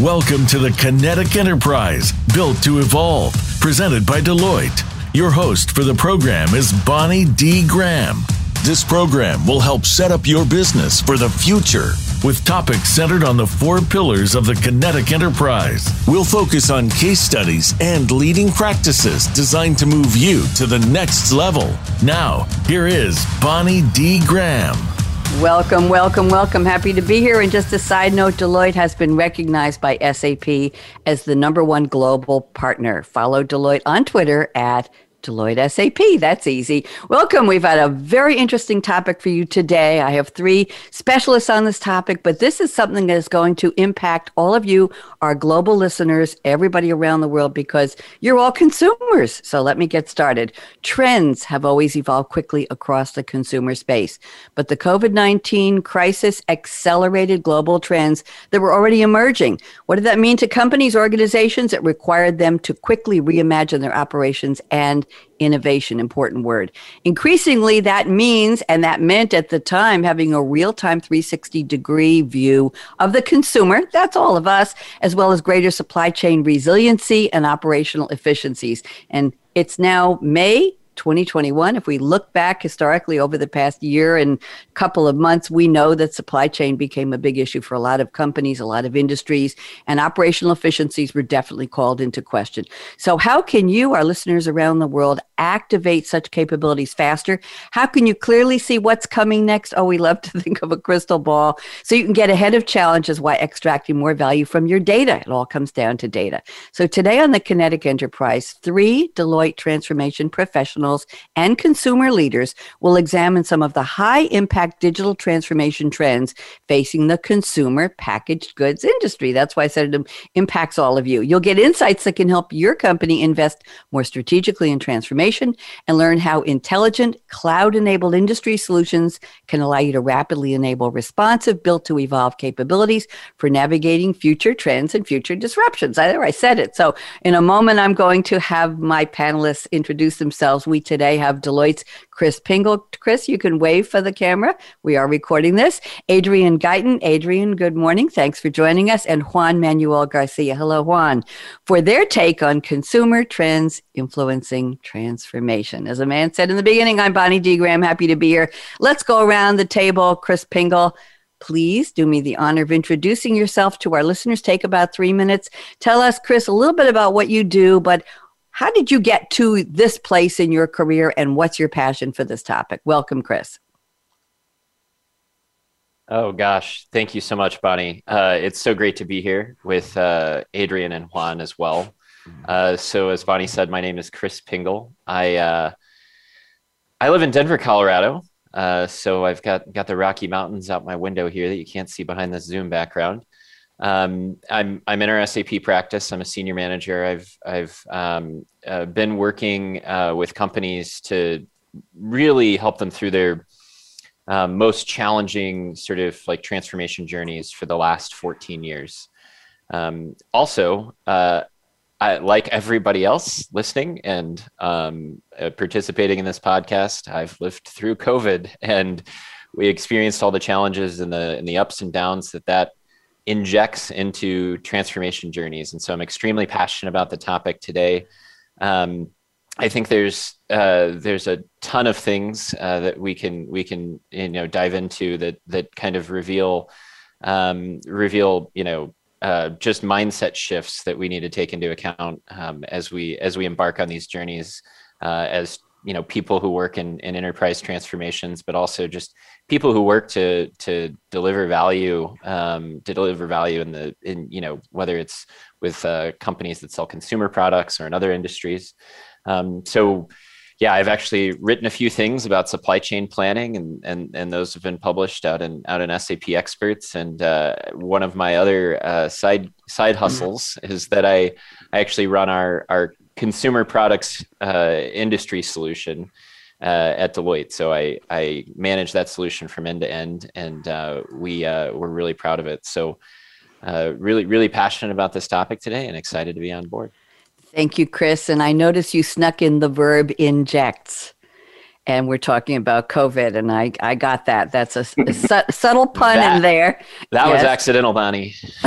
Welcome to the Kinetic Enterprise, built to evolve, presented by Deloitte. Your host for the program is Bonnie D. Graham. This program will help set up your business for the future with topics centered on the four pillars of the Kinetic Enterprise. We'll focus on case studies and leading practices designed to move you to the next level. Now, here is Bonnie D. Graham. Welcome, welcome, welcome. Happy to be here. And just a side note Deloitte has been recognized by SAP as the number one global partner. Follow Deloitte on Twitter at Deloitte SAP. That's easy. Welcome. We've had a very interesting topic for you today. I have three specialists on this topic, but this is something that is going to impact all of you, our global listeners, everybody around the world, because you're all consumers. So let me get started. Trends have always evolved quickly across the consumer space, but the COVID 19 crisis accelerated global trends that were already emerging. What did that mean to companies, organizations? It required them to quickly reimagine their operations and innovation, important word. Increasingly, that means, and that meant at the time, having a real time 360 degree view of the consumer, that's all of us, as well as greater supply chain resiliency and operational efficiencies. And it's now May 2021 if we look back historically over the past year and couple of months we know that supply chain became a big issue for a lot of companies a lot of industries and operational efficiencies were definitely called into question. So how can you our listeners around the world activate such capabilities faster? How can you clearly see what's coming next? Oh we love to think of a crystal ball. So you can get ahead of challenges while extracting more value from your data. It all comes down to data. So today on the kinetic enterprise three deloitte transformation professionals professionals and consumer leaders will examine some of the high impact digital transformation trends facing the consumer packaged goods industry. That's why I said it impacts all of you. You'll get insights that can help your company invest more strategically in transformation and learn how intelligent cloud enabled industry solutions can allow you to rapidly enable responsive, built to evolve capabilities for navigating future trends and future disruptions. I, I said it. So, in a moment, I'm going to have my panelists introduce themselves we today have Deloitte's Chris Pingel. Chris, you can wave for the camera. We are recording this. Adrienne Guyton. Adrienne, good morning. Thanks for joining us. And Juan Manuel Garcia. Hello, Juan, for their take on consumer trends influencing transformation. As a man said in the beginning, I'm Bonnie D. Graham. Happy to be here. Let's go around the table. Chris Pingel please do me the honor of introducing yourself to our listeners. Take about three minutes. Tell us, Chris, a little bit about what you do, but how did you get to this place in your career and what's your passion for this topic? Welcome, Chris. Oh gosh, thank you so much, Bonnie. Uh, it's so great to be here with uh, Adrienne and Juan as well. Uh, so, as Bonnie said, my name is Chris Pingel. I uh, I live in Denver, Colorado. Uh, so I've got got the Rocky Mountains out my window here that you can't see behind this Zoom background. Um, I'm I'm in our SAP practice. I'm a senior manager. I've I've um, uh, been working uh, with companies to really help them through their um, most challenging sort of like transformation journeys for the last 14 years. Um, also, uh, I, like everybody else listening and um, uh, participating in this podcast, I've lived through COVID and we experienced all the challenges and the and the ups and downs that that injects into transformation journeys. And so I'm extremely passionate about the topic today. Um, I think there's uh, there's a ton of things uh, that we can we can you know dive into that that kind of reveal um, reveal you know uh, just mindset shifts that we need to take into account um, as we as we embark on these journeys uh, as you know people who work in, in enterprise transformations but also just people who work to to deliver value um, to deliver value in the in you know whether it's with uh, companies that sell consumer products or in other industries. Um, so yeah i've actually written a few things about supply chain planning and and and those have been published out in out in sap experts. And uh, one of my other uh, side side hustles mm-hmm. is that i i actually run our our consumer products uh, industry solution uh, at Deloitte. So I, I manage that solution from end to end, and uh, we uh, we're really proud of it. So uh, really, really passionate about this topic today, and excited to be on board. Thank you, Chris. And I notice you snuck in the verb injects. And we're talking about COVID, and I, I got that. That's a, a su- subtle pun that, in there. That yes. was accidental, Bonnie.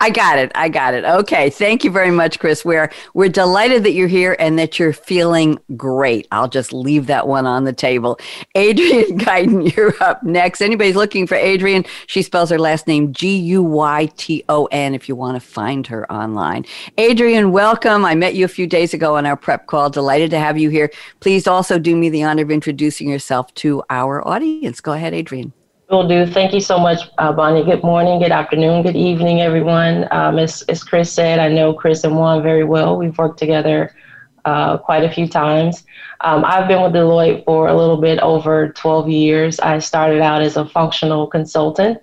I got it. I got it. Okay. Thank you very much, Chris. We're we're delighted that you're here and that you're feeling great. I'll just leave that one on the table. Adrienne Guyton, you're up next. Anybody's looking for Adrienne, she spells her last name G U Y T O N if you want to find her online. Adrienne, welcome. I met you a few days ago on our prep call. Delighted to have you here. Please also do me the honor of introducing yourself to our audience. Go ahead, Adrienne. Will do. Thank you so much, uh, Bonnie. Good morning, good afternoon, good evening, everyone. Um, as, as Chris said, I know Chris and Juan very well. We've worked together uh, quite a few times. Um, I've been with Deloitte for a little bit over 12 years. I started out as a functional consultant,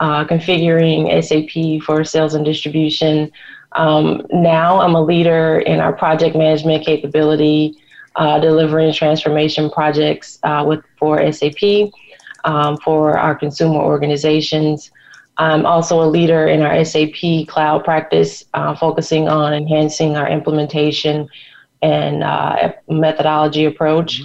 uh, configuring SAP for sales and distribution. Um, now I'm a leader in our project management capability, uh, delivering transformation projects uh, with for SAP um, for our consumer organizations. I'm also a leader in our SAP cloud practice, uh, focusing on enhancing our implementation and uh, methodology approach.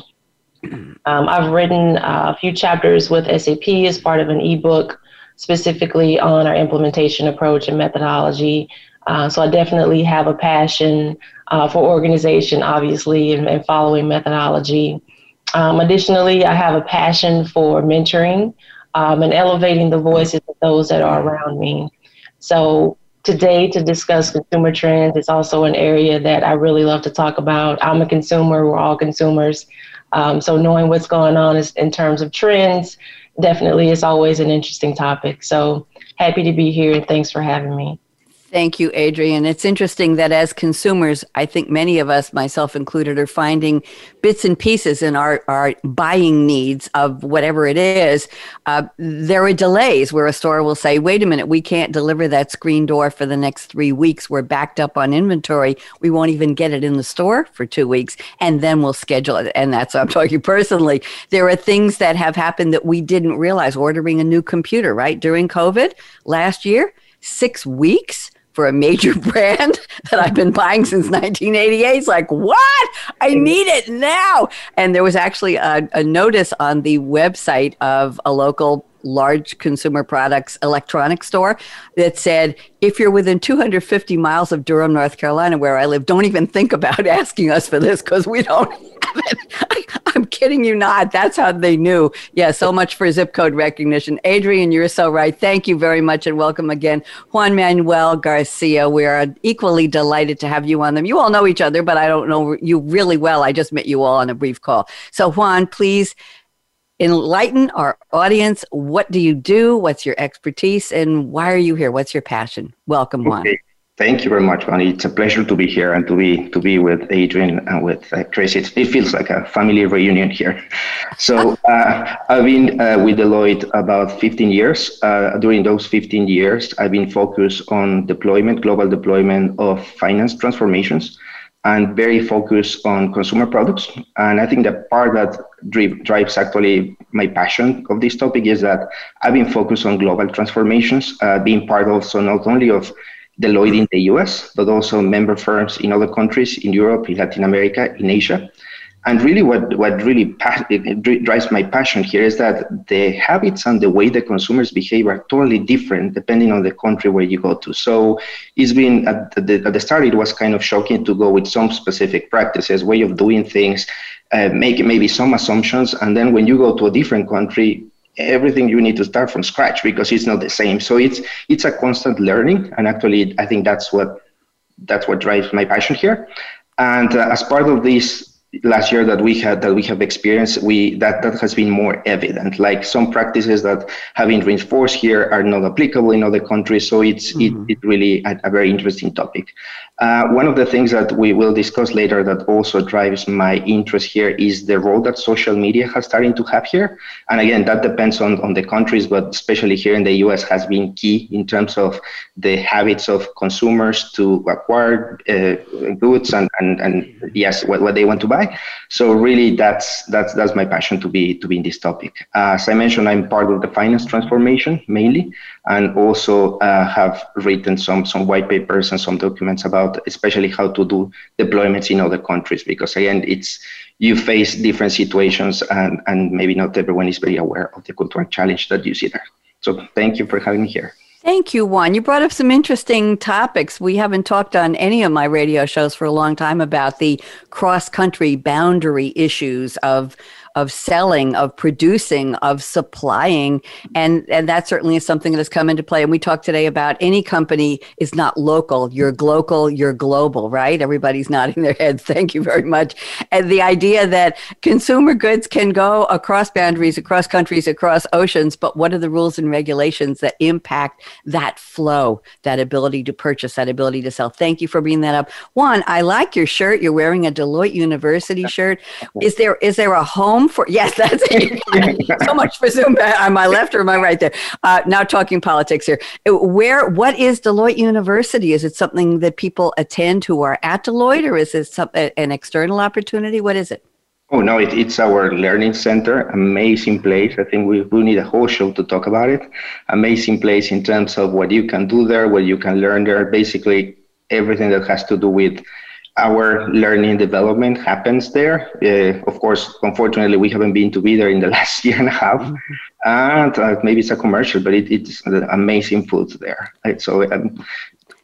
Um, I've written a few chapters with SAP as part of an ebook specifically on our implementation approach and methodology. Uh, so I definitely have a passion uh, for organization, obviously, and, and following methodology. Um, additionally, I have a passion for mentoring um, and elevating the voices of those that are around me. So today to discuss consumer trends is also an area that I really love to talk about. I'm a consumer, we're all consumers. Um, so knowing what's going on is, in terms of trends definitely is always an interesting topic. So happy to be here and thanks for having me. Thank you, Adrienne. It's interesting that as consumers, I think many of us, myself included, are finding bits and pieces in our, our buying needs of whatever it is. Uh, there are delays where a store will say, wait a minute, we can't deliver that screen door for the next three weeks. We're backed up on inventory. We won't even get it in the store for two weeks, and then we'll schedule it. And that's, what I'm talking personally. There are things that have happened that we didn't realize. Ordering a new computer, right? During COVID last year, six weeks for a major brand that I've been buying since 1988. It's like, what? I need it now. And there was actually a, a notice on the website of a local large consumer products electronics store that said if you're within 250 miles of Durham, North Carolina, where I live, don't even think about asking us for this because we don't have it. I, am kidding you not. That's how they knew. Yeah, so much for zip code recognition. Adrienne, you're so right. Thank you very much and welcome again. Juan Manuel Garcia, we are equally delighted to have you on them. You all know each other, but I don't know you really well. I just met you all on a brief call. So, Juan, please enlighten our audience. What do you do? What's your expertise? And why are you here? What's your passion? Welcome, Juan. Okay. Thank you very much, Bonnie. It's a pleasure to be here and to be to be with Adrienne and with uh, Tracy. It, it feels like a family reunion here. So uh, I've been uh, with Deloitte about 15 years. Uh, during those 15 years, I've been focused on deployment, global deployment of finance transformations, and very focused on consumer products. And I think the part that drives actually my passion of this topic is that I've been focused on global transformations, uh, being part also not only of Deloitte in the US, but also member firms in other countries in Europe, in Latin America, in Asia. And really, what, what really drives my passion here is that the habits and the way the consumers behave are totally different depending on the country where you go to. So it's been at the, at the start, it was kind of shocking to go with some specific practices, way of doing things, uh, make maybe some assumptions. And then when you go to a different country, everything you need to start from scratch because it's not the same. So it's it's a constant learning and actually i think that's what that's what drives my passion here. And uh, as part of this last year that we had that we have experienced we that that has been more evident. Like some practices that have been reinforced here are not applicable in other countries. So it's mm-hmm. it, it really a, a, very interesting topic uh, one of the things that we will discuss later that also drives my interest here is the role that social media has started to have here. And again, that depends on, on the countries, but especially here in the US has been key in terms of the habits of consumers to acquire uh, goods and, and, and yes, what, what they want to buy. So really that's, that's, that's my passion to be, to be in this topic. Uh, as I mentioned, I'm part of the finance transformation mainly, and also uh, have written some, some white papers and some documents about especially how to do deployments in other countries because again it's you face different situations and, and maybe not everyone is very aware of the cultural challenge that you see there. So thank you for having me here. Thank you, Juan. You brought up some interesting topics. We haven't talked on any of my radio shows for a long time about the cross country boundary issues of of selling, of producing, of supplying. And, and that certainly is something that has come into play. And we talked today about any company is not local. You're global, you're global, right? Everybody's nodding their heads. Thank you very much. And the idea that consumer goods can go across boundaries, across countries, across oceans, but what are the rules and regulations that impact that flow, that ability to purchase, that ability to sell? Thank you for bringing that up. Juan, I like your shirt. You're wearing a Deloitte University shirt. Is there is there a home home for yes that's it so much for zoom on my left or my right there uh, now talking politics here where what is deloitte university is it something that people attend who are at deloitte or is it some, an external opportunity what is it Oh no, it, it's our learning center. Amazing place. I think we, we need a whole show to talk about it. Amazing place in terms of what you can do there, what you can learn there. Basically, everything that has to do with our learning development happens there. Uh, of course, unfortunately, we haven't been to be there in the last year and a half. Mm-hmm. And uh, maybe it's a commercial, but it, it's amazing food there. Right? So um,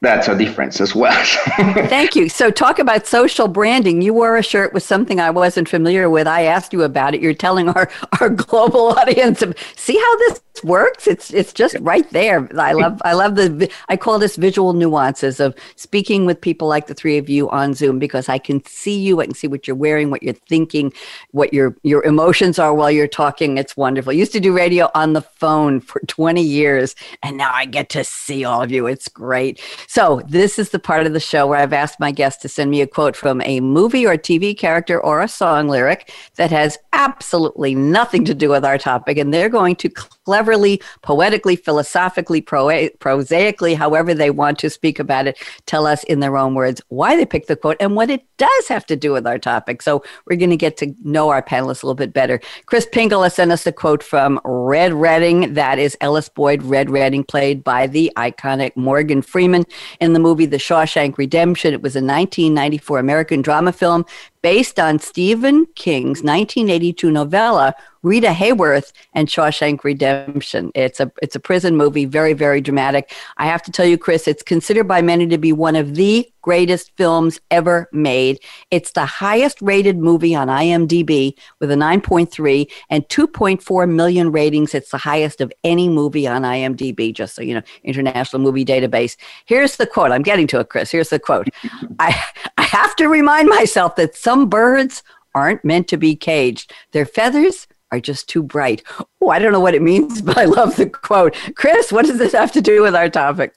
that's a difference as well. Thank you. So, talk about social branding. You wore a shirt with something I wasn't familiar with. I asked you about it. You're telling our, our global audience, see how this works. It's it's just right there. I love I love the I call this visual nuances of speaking with people like the three of you on Zoom because I can see you. I can see what you're wearing, what you're thinking, what your your emotions are while you're talking. It's wonderful. I used to do radio on the phone for 20 years, and now I get to see all of you. It's great. So this is the part of the show where I've asked my guests to send me a quote from a movie or TV character or a song lyric that has absolutely nothing to do with our topic, and they're going to cleverly, poetically, philosophically, pro- prosaically, however they want to speak about it, tell us in their own words why they picked the quote and what it does have to do with our topic. So we're going to get to know our panelists a little bit better. Chris Pingel has sent us a quote from Red Redding. That is Ellis Boyd Red Redding, played by the iconic Morgan Freeman in the movie The Shawshank Redemption. It was a 1994 American drama film based on Stephen King's 1982 novella Rita Hayworth and Shawshank Redemption. It's a it's a prison movie, very very dramatic. I have to tell you, Chris, it's considered by many to be one of the greatest films ever made. It's the highest rated movie on IMDb with a 9.3 and 2.4 million ratings. It's the highest of any movie on IMDb, just so you know, International Movie Database. Here's the quote. I'm getting to it, Chris. Here's the quote. I, I have to remind myself that some birds aren't meant to be caged. Their feathers are just too bright. Oh, I don't know what it means, but I love the quote. Chris, what does this have to do with our topic?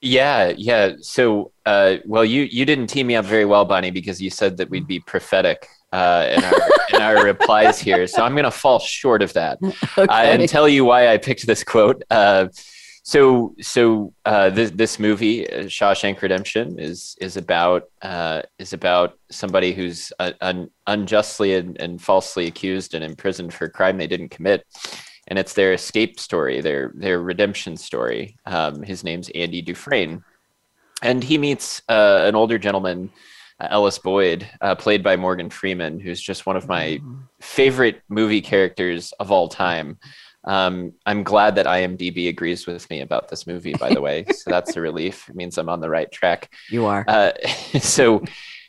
Yeah, yeah. So, uh, well, you you didn't tee me up very well, Bonnie, because you said that we'd be prophetic uh, in, our, in our replies here. So I'm going to fall short of that okay. uh, and tell you why I picked this quote. Uh, so, so uh, this this movie, uh, Shawshank Redemption, is is about is about somebody who's un- unjustly and, and falsely accused and imprisoned for a crime they didn't commit and it's their escape story, their their redemption story. Um, his name's Andy Dufresne, and he meets uh, an older gentleman, uh, Ellis Boyd, uh, played by Morgan Freeman, who's just one of my favorite movie characters of all time. Um, I'm glad that IMDb agrees with me about this movie, by the way. so that's a relief. It means I'm on the right track. You are. Uh, so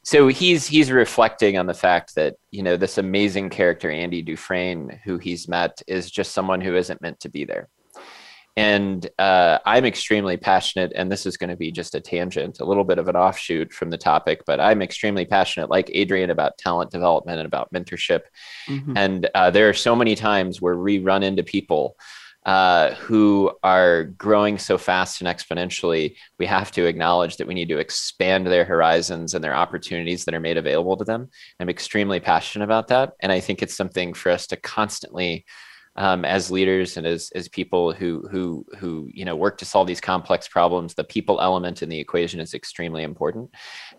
so he's he's reflecting on the fact that you know this amazing character Andy Dufresne, who he's met, is just someone who isn't meant to be there. And uh, I'm extremely passionate, and this is going to be just a tangent, a little bit of an offshoot from the topic, but I'm extremely passionate, like Adrienne, about talent development and about mentorship. Mm-hmm. And uh, there are so many times where we run into people uh, who are growing so fast and exponentially, we have to acknowledge that we need to expand their horizons and their opportunities that are made available to them. I'm extremely passionate about that. And I think it's something for us to constantly um, as leaders and as, as people who who who you know work to solve these complex problems the people element in the equation is extremely important.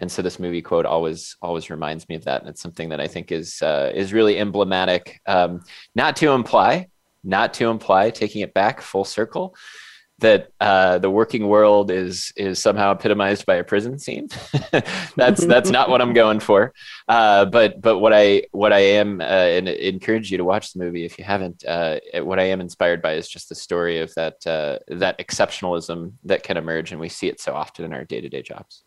And so this movie quote always always reminds me of that. And it's something that i think is uh, is really emblematic um, not to imply not to imply taking it back full circle that uh, the working world is is somehow epitomized by a prison scene. that's that's not what I'm going for. Uh, but but what I what I am uh, and encourage you to watch the movie if you haven't. Uh, what I am inspired by is just the story of that uh, that exceptionalism that can emerge, and we see it so often in our day to day jobs.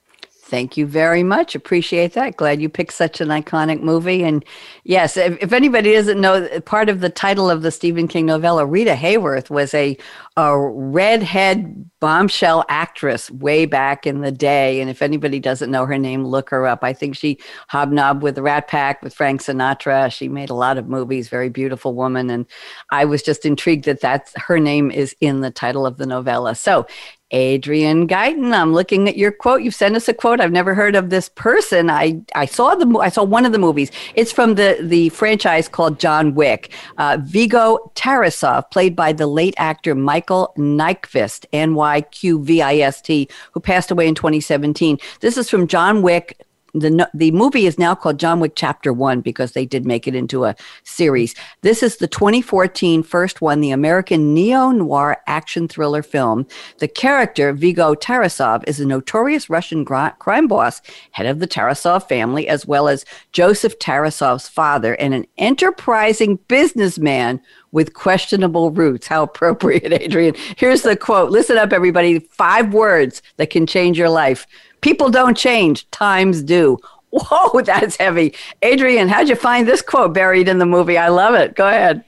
Thank you very much. Appreciate that. Glad you picked such an iconic movie. And yes, if, if, anybody doesn't know, part of the title of the Stephen King novella, Rita Hayworth was a, a redhead bombshell actress way back in the day. And if anybody doesn't know her name, look her up. I think she hobnobbed with the Rat Pack, with Frank Sinatra. She made a lot of movies, very beautiful woman. And I was just intrigued that that's her name is in the title of the novella. So Adrienne Guyton, I'm looking at your quote. You've sent us a quote. I've never heard of this person. I, I saw the I saw one of the movies. It's from the the franchise called John Wick. Uh, Viggo Tarasov, played by the late actor Michael Nyqvist, N Y Q V I S T, who passed away in 2017. This is from John Wick the the movie is now called John Wick Chapter One because they did make it into a series. This is the 2014 first one, the American neo noir action thriller film. The character Viggo Tarasov is a notorious Russian crime boss, head of the Tarasov family, as well as Joseph Tarasov's father, and an enterprising businessman with questionable roots. How appropriate, Adrienne. Here's the quote. Listen up, everybody. Five words that can change your life. People don't change, times do. Whoa, that's heavy. Adrienne, how'd you find this quote buried in the movie? I love it. Go ahead.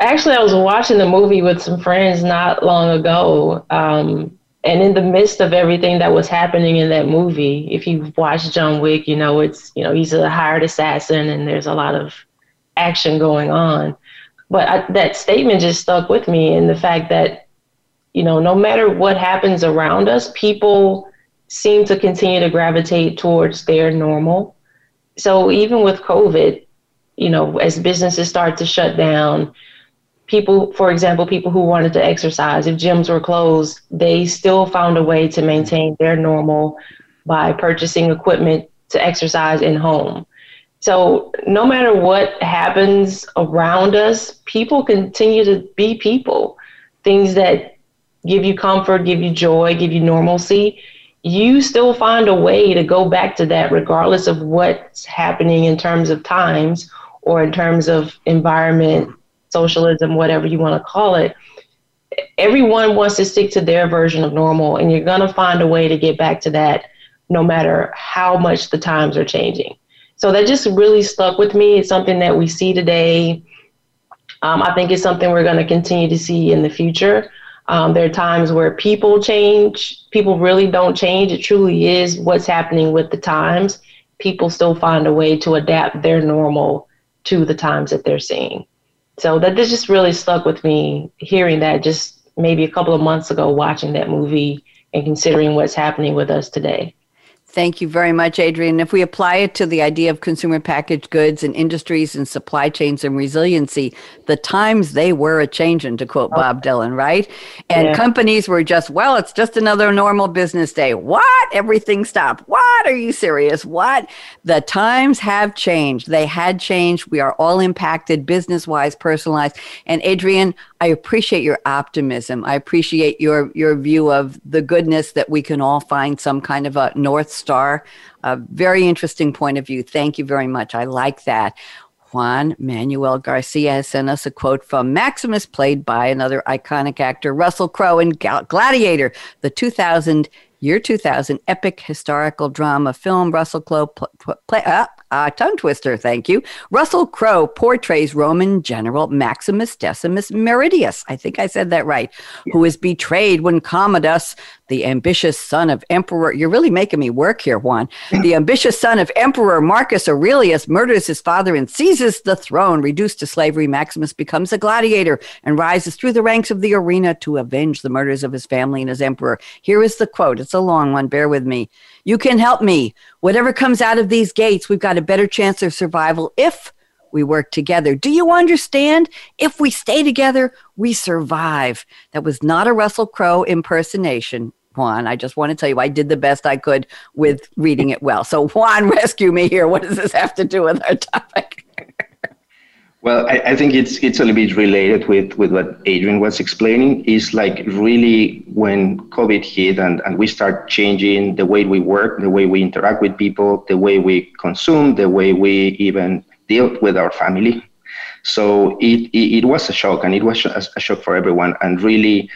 Actually, I was watching the movie with some friends not long ago. Um, and in the midst of everything that was happening in that movie, if you watch John Wick, you know, it's, you know, he's a hired assassin and there's a lot of action going on. But I, that statement just stuck with me in the fact that, you know, no matter what happens around us, people seem to continue to gravitate towards their normal. So even with COVID, you know, as businesses start to shut down, people, for example, people who wanted to exercise, if gyms were closed, they still found a way to maintain their normal by purchasing equipment to exercise in home. So no matter what happens around us, people continue to be people. Things that give you comfort, give you joy, give you normalcy, you still find a way to go back to that regardless of what's happening in terms of times or in terms of environment, socialism, whatever you want to call it. Everyone wants to stick to their version of normal, and you're going to find a way to get back to that no matter how much the times are changing. So that just really stuck with me. It's something that we see today. Um, I think it's something we're going to continue to see in the future. Um, there are times where people change, people really don't change. It truly is what's happening with the times. People still find a way to adapt their normal to the times that they're seeing. So that this just really stuck with me hearing that just maybe a couple of months ago, watching that movie and considering what's happening with us today. Thank you very much, Adrienne. If we apply it to the idea of consumer packaged goods and industries and supply chains and resiliency, the times they were a changing, to quote Bob Dylan, right? And yeah. companies were just, well, it's just another normal business day. What? Everything stopped. What? Are you serious? What? The times have changed. They had changed. We are all impacted business wise, personalized. And Adrienne, I appreciate your optimism. I appreciate your your view of the goodness that we can all find some kind of a north star. A very interesting point of view. Thank you very much. I like that. Juan Manuel Garcia has sent us a quote from Maximus, played by another iconic actor, Russell Crowe in Gladiator, the 2000 year 2000 epic historical drama film. Russell Crowe play, uh, uh, tongue twister, thank you. Russell Crowe portrays Roman general Maximus Decimus Meridius. I think I said that right. Yeah. Who is betrayed when Commodus, the ambitious son of Emperor, you're really making me work here, Juan. the ambitious son of Emperor Marcus Aurelius murders his father and seizes the throne. Reduced to slavery, Maximus becomes a gladiator and rises through the ranks of the arena to avenge the murders of his family and his emperor. Here is the quote. It's a long one. Bear with me. You can help me. Whatever comes out of these gates, we've got a better chance of survival if we work together. Do you understand? If we stay together, we survive. That was not a Russell Crowe impersonation. Juan, I just want to tell you, I did the best I could with reading it well. So, Juan, rescue me here. What does this have to do with our topic? Well, I, I, think it's it's a little bit related with, with what Adrienne was explaining. Is like really when COVID hit and, and we start changing the way we work, the way we interact with people, the way we consume, the way we even deal with our family. So it, it, it was a shock and it was a shock for everyone. And really,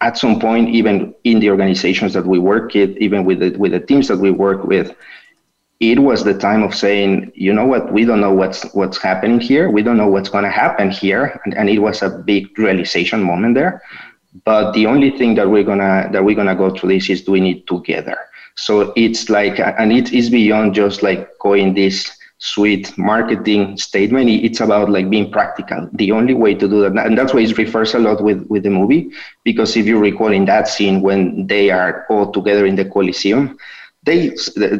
at some point, even in the organizations that we work with, even with the, with the teams that we work with, it was the time of saying, you know what, we don't know what's what's happening here. We don't know what's going to happen here, and, and it was a big realization moment there. But the only thing that we're gonna that we're gonna go through this is doing it together. So it's like, and it is beyond just like going this sweet marketing statement. It's about like being practical. The only way to do that, and that's why it refers a lot with with the movie, because if you recall in that scene when they are all together in the Coliseum, they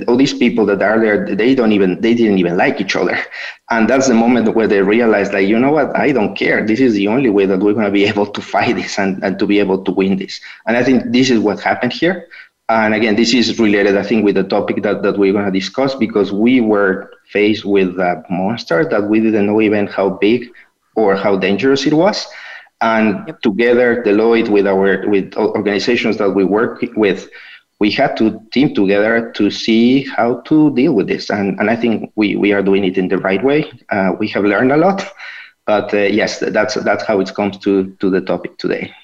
all these people that are there they don't even they didn't even like each other. And that's the moment where they realize that you know what? I don't care. This is the only way that we're going to be able to fight this and, and to be able to win this. And i think this is what happened here and again this is related i think with the topic that, that we're going to discuss because we were faced with a monster that we didn't know even how big or how dangerous it was and yep. together deloitte with our with organizations that we work with we had to team together to see how to deal with this. And, and I think we, we are doing it in the right way. Uh, we have learned a lot, but uh, yes, that's, that's how it comes to, to the topic today.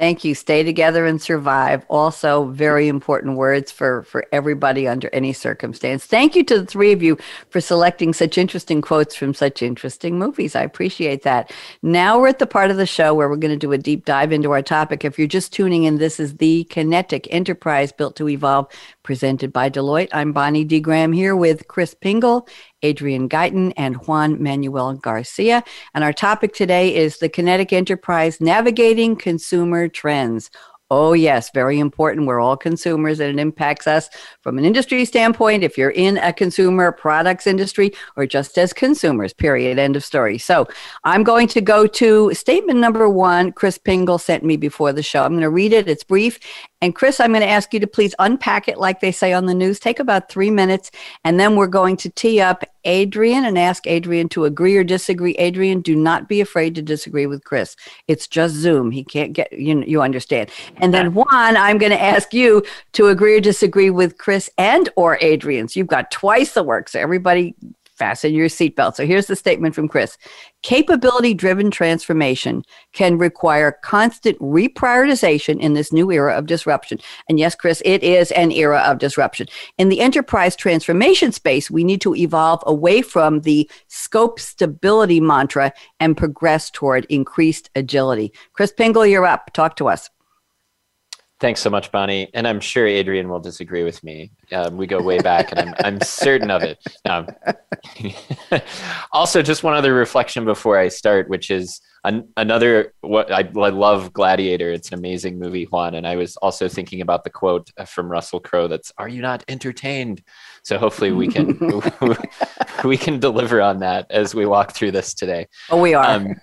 Thank you. Stay together and survive. Also, very important words for, for everybody under any circumstance. Thank you to the three of you for selecting such interesting quotes from such interesting movies. I appreciate that. Now we're at the part of the show where we're going to do a deep dive into our topic. If you're just tuning in, this is the Kinetic Enterprise Built to Evolve, presented by Deloitte. I'm Bonnie D. Graham here with Chris Pingel Adrienne Guyton, and Juan Manuel Garcia. And our topic today is the Kinetic Enterprise Navigating Consumer Trends. Oh, yes, very important. We're all consumers and it impacts us from an industry standpoint. If you're in a consumer products industry or just as consumers, period. End of story. So I'm going to go to statement number one. Chris Pingel sent me before the show. I'm going to read it. It's brief and Chris, I'm going to ask you to please unpack it like they say on the news. Take about three minutes, and then we're going to tee up Adrienne and ask Adrienne to agree or disagree. Adrienne, do not be afraid to disagree with Chris. It's just Zoom. He can't get you. You understand. And then Juan, I'm going to ask you to agree or disagree with Chris and or Adrienne. So you've got twice the work. So everybody fasten your seatbelt. So here's the statement from Chris Capability driven transformation can require constant reprioritization in this new era of disruption. And yes, Chris, it is an era of disruption. In the enterprise transformation space, we need to evolve away from the scope stability mantra and progress toward increased agility. Chris Pingel, you're up. Talk to us. Thanks so much, Bonnie. And I'm sure Adrienne will disagree with me. Um, we go way back, and I'm, I'm certain of it. Um, also, just one other reflection before I start, which is an, another what I, I, love Gladiator. It's an amazing movie, Juan. And I was also thinking about the quote from Russell Crowe that's "Are you not entertained?" So hopefully we can we can deliver on that as we walk through this today. Oh, we are. Um,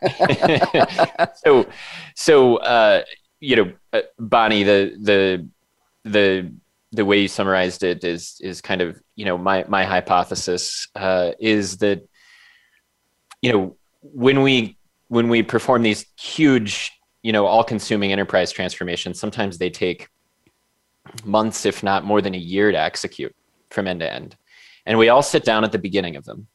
so so. Uh, you know, uh, Bonnie, the the the the way you summarized it is is kind of you know my my hypothesis uh, is that you know when we when we perform these huge you know all consuming enterprise transformations sometimes they take months if not more than a year to execute from end to end. And we all sit down at the beginning of them.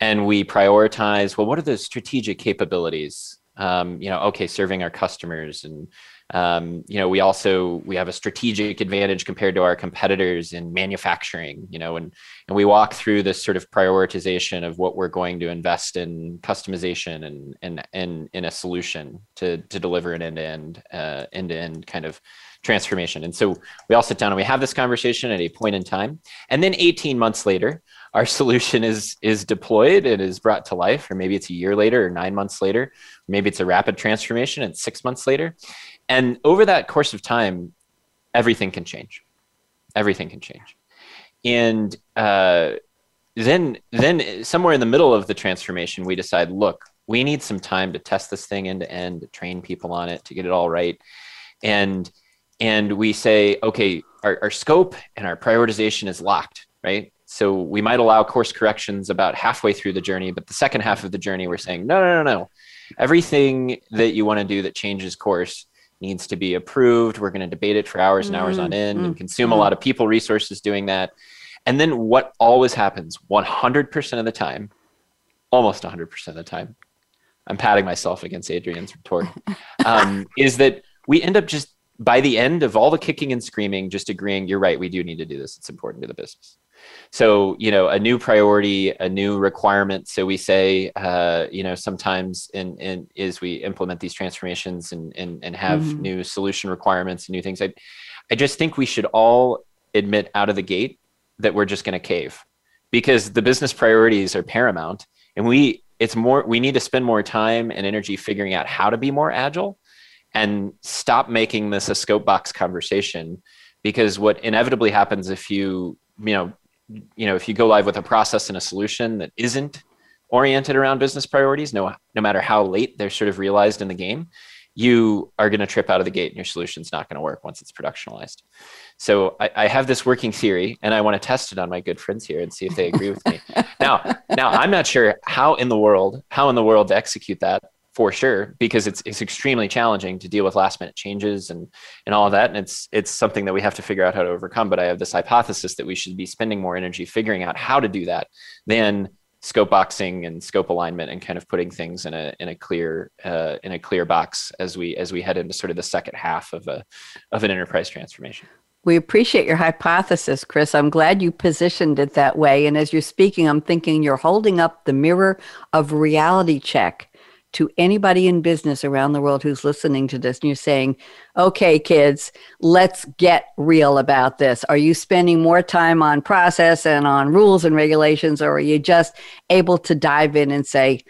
And we prioritize well what are the strategic capabilities um, you know, okay, serving our customers and um, you know, we also we have a strategic advantage compared to our competitors in manufacturing, you know, and and we walk through this sort of prioritization of what we're going to invest in customization and and and in a solution to to deliver an end-to-end uh, end-to-end kind of transformation. And so we all sit down and we have this conversation at a point in time. And then 18 months later, our solution is is deployed and is brought to life, or maybe it's a year later or nine months later, maybe it's a rapid transformation and six months later. And over that course of time, everything can change. Everything can change. And uh, then then somewhere in the middle of the transformation, we decide, look, we need some time to test this thing end to end, to train people on it, to get it all right. And and we say, okay, our, our scope and our prioritization is locked, right? So we might allow course corrections about halfway through the journey, but the second half of the journey, we're saying, no, no, no, no. Everything that you want to do that changes course needs to be approved. We're going to debate it for hours and hours on end and mm-hmm. consume mm-hmm. a lot of people resources doing that. And then what always happens 100% of the time, almost 100% of the time, I'm patting myself against Adrienne's retort, um, is that we end up just by the end of all the kicking and screaming, just agreeing, you're right, we do need to do this. It's important to the business. So, you know, a new priority, a new requirement. So we say, uh, you know, sometimes in, in is we implement these transformations and, and, and have mm-hmm. new solution requirements and new things. I, I just think we should all admit out of the gate that we're just going to cave because the business priorities are paramount and we it's more we need to spend more time and energy figuring out how to be more agile and stop making this a scope box conversation because what inevitably happens if you you know you know if you go live with a process and a solution that isn't oriented around business priorities no no matter how late they're sort of realized in the game you are going to trip out of the gate and your solution's not going to work once it's productionalized. So I, I, have this working theory and i want to test it on my good friends here and see if they agree with me. Now now i'm not sure how in the world how in the world to execute that for sure because it's it's extremely challenging to deal with last minute changes and and all of that and it's it's something that we have to figure out how to overcome but i have this hypothesis that we should be spending more energy figuring out how to do that than scope boxing and scope alignment and kind of putting things in a in a clear uh, in a clear box as we as we head into sort of the second half of a of an enterprise transformation we appreciate your hypothesis, Chris. I'm glad you positioned it that way. And as you're speaking, I'm thinking you're holding up the mirror of reality check to anybody in business around the world who's listening to this and you're saying, okay, kids, let's get real about this. Are you spending more time on process and on rules and regulations, or are you just able to dive in and say,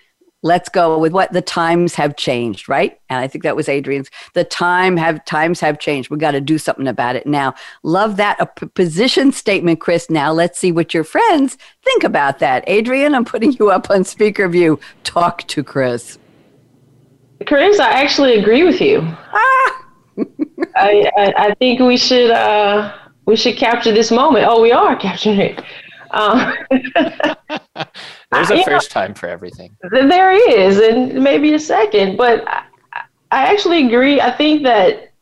let's go with what the times have changed right? And i think that was adrienne's the time have times have changed. We got to do something about it now. Love that a p- position statement chris. Now let's see what your friends think about that. Adrienne i'm putting you up on speaker view. Talk to chris Chris, I actually agree with you. Ah! I, I, I think we should uh, we should capture this moment. Oh, we are capturing it. Um, There's a first know, time for everything. There is, and maybe a second. But I, I actually agree. I think that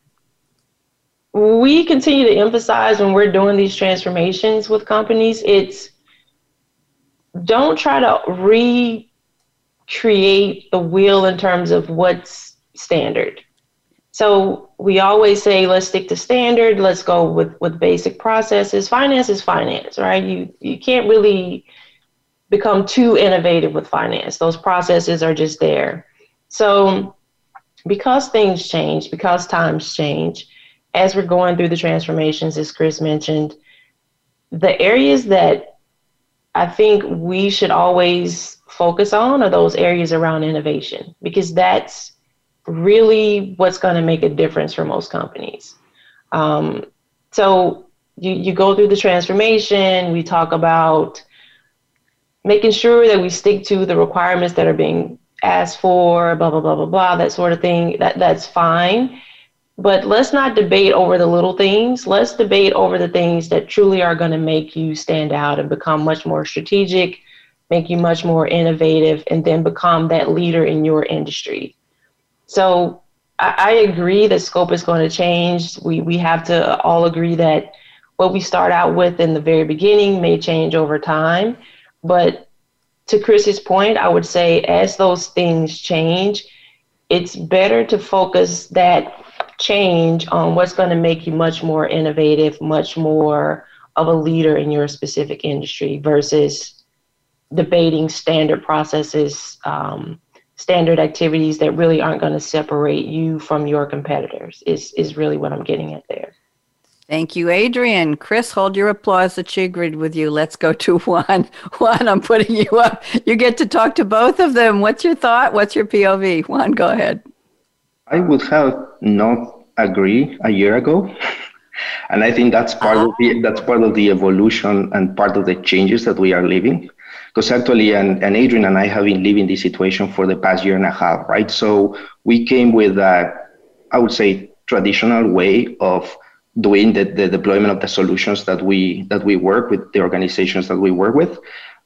we continue to emphasize when we're doing these transformations with companies. It's don't try to re create the wheel in terms of what's standard. So we always say, let's stick to standard. Let's go with, with basic processes. Finance is finance, right? You you can't really become too innovative with finance. Those processes are just there. So because things change, because times change, as we're going through the transformations, as Chris mentioned, the areas that I think we should always focus on are those areas around innovation because that's really what's going to make a difference for most companies. Um, so you, you go through the transformation, we talk about making sure that we stick to the requirements that are being asked for, blah, blah, blah, blah, blah, that sort of thing. That, that's fine. But let's not debate over the little things. Let's debate over the things that truly are going to make you stand out and become much more strategic make you much more innovative, and then become that leader in your industry. So I, I agree that scope is going to change. We, we have to all agree that what we start out with in the very beginning may change over time. But to Chris's point, I would say as those things change, it's better to focus that change on what's going to make you much more innovative, much more of a leader in your specific industry versus debating standard processes, um, standard activities that really aren't going to separate you from your competitors is, is really what I'm getting at there. Thank you, Adrienne. Chris, hold your applause she agreed with you. Let's go to Juan. Juan, I'm putting you up. You get to talk to both of them. What's your thought? What's your POV? Juan, go ahead. I would have not agree a year ago. and I think that's part of the that's part of the evolution and part of the changes that we are living because actually, and, and Adrienne and I have been living this situation for the past year and a half, right? So we came with a, I would say, traditional way of doing the, the deployment of the solutions that we that we work with the organizations that we work with